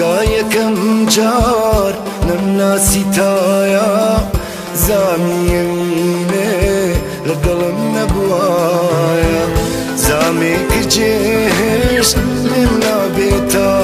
گایەکەم جار نەمناسی تایە زانیەینێ لە دڵم نەبووایە زامێ کجێهێش لێم نابێتە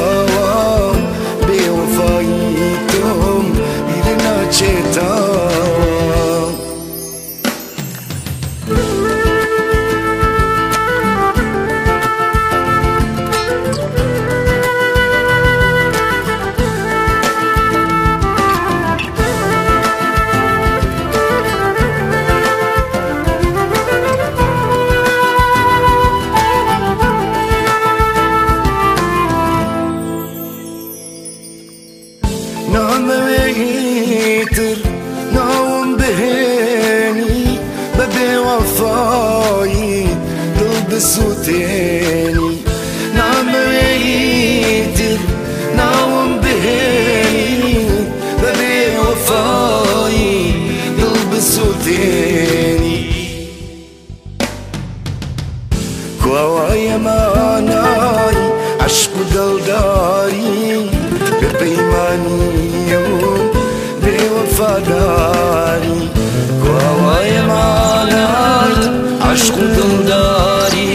هوای معنای عشق و دلداری به پیمانی و به وفاداری هوای معنای عشق دلداری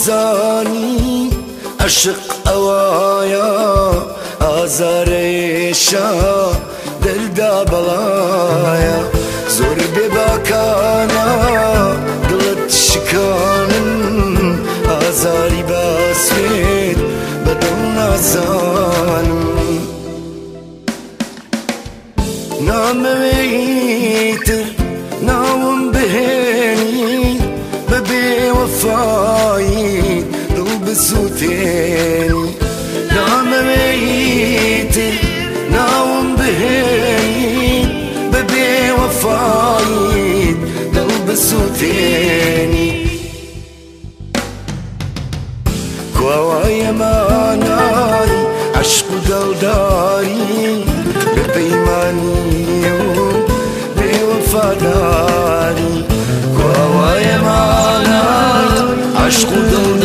نەمزانی عشق ئەوایە ئازارێشە دەردا بەڵایە زۆر بێباکانە دڵت شکانن ئازاری باسوێت بەدڵ نازانم نامەوێتر ناوم بهێنی بەبێ وەفایی تنسوا تاني نعم ميت نعم بهيت ببي وفايت تلبسوا تاني كوايا معناي عشق قلداري. ببيماني بوفاداري كوايا معناي عشق قلداري.